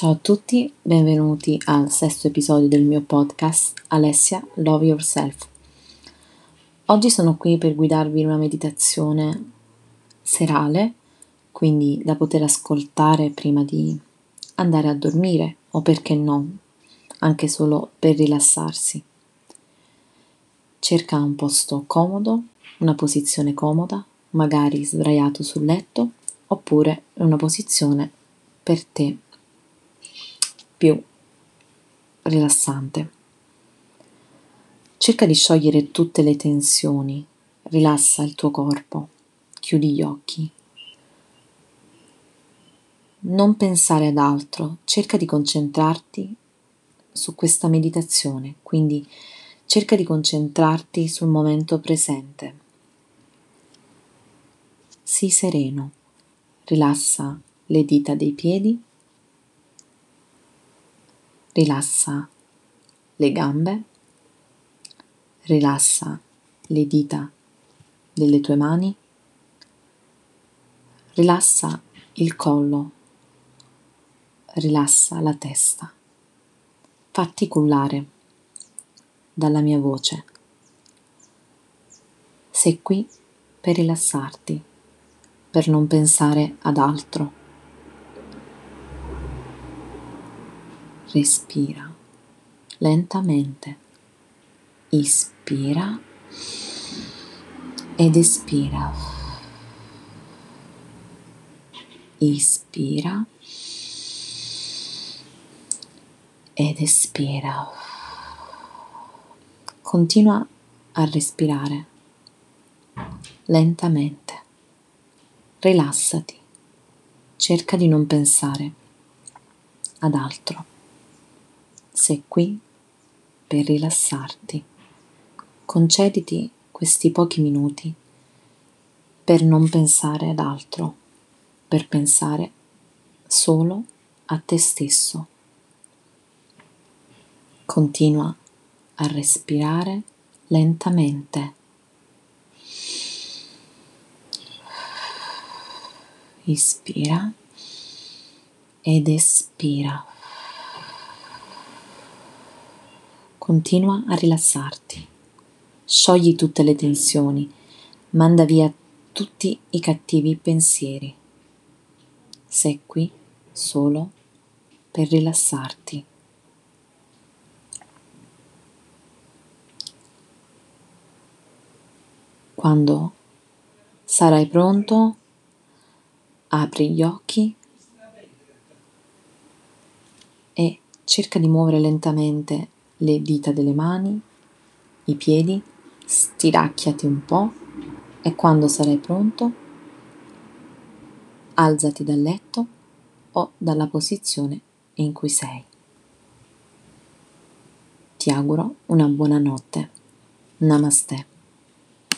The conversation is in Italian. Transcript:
Ciao a tutti, benvenuti al sesto episodio del mio podcast Alessia Love Yourself. Oggi sono qui per guidarvi in una meditazione serale, quindi da poter ascoltare prima di andare a dormire o perché no, anche solo per rilassarsi. Cerca un posto comodo, una posizione comoda, magari sdraiato sul letto oppure una posizione per te più rilassante. Cerca di sciogliere tutte le tensioni, rilassa il tuo corpo, chiudi gli occhi. Non pensare ad altro, cerca di concentrarti su questa meditazione, quindi cerca di concentrarti sul momento presente. Sii sereno, rilassa le dita dei piedi rilassa le gambe, rilassa le dita delle tue mani, rilassa il collo, rilassa la testa. Fatti cullare dalla mia voce. Sei qui per rilassarti, per non pensare ad altro respira lentamente, ispira ed espira. Ispira ed espira. Continua a respirare lentamente. Rilassati. Cerca di non pensare ad altro sei qui per rilassarti. Concediti questi pochi minuti per non pensare ad altro, per pensare solo a te stesso. Continua a respirare lentamente. Ispira ed espira. Continua a rilassarti. Sciogli tutte le tensioni. Manda via tutti i cattivi pensieri. Sei qui solo per rilassarti. Quando sarai pronto, apri gli occhi e cerca di muovere lentamente le dita delle mani, i piedi, stiracchiati un po' e quando sarai pronto alzati dal letto o dalla posizione in cui sei. Ti auguro una buona notte. Namaste.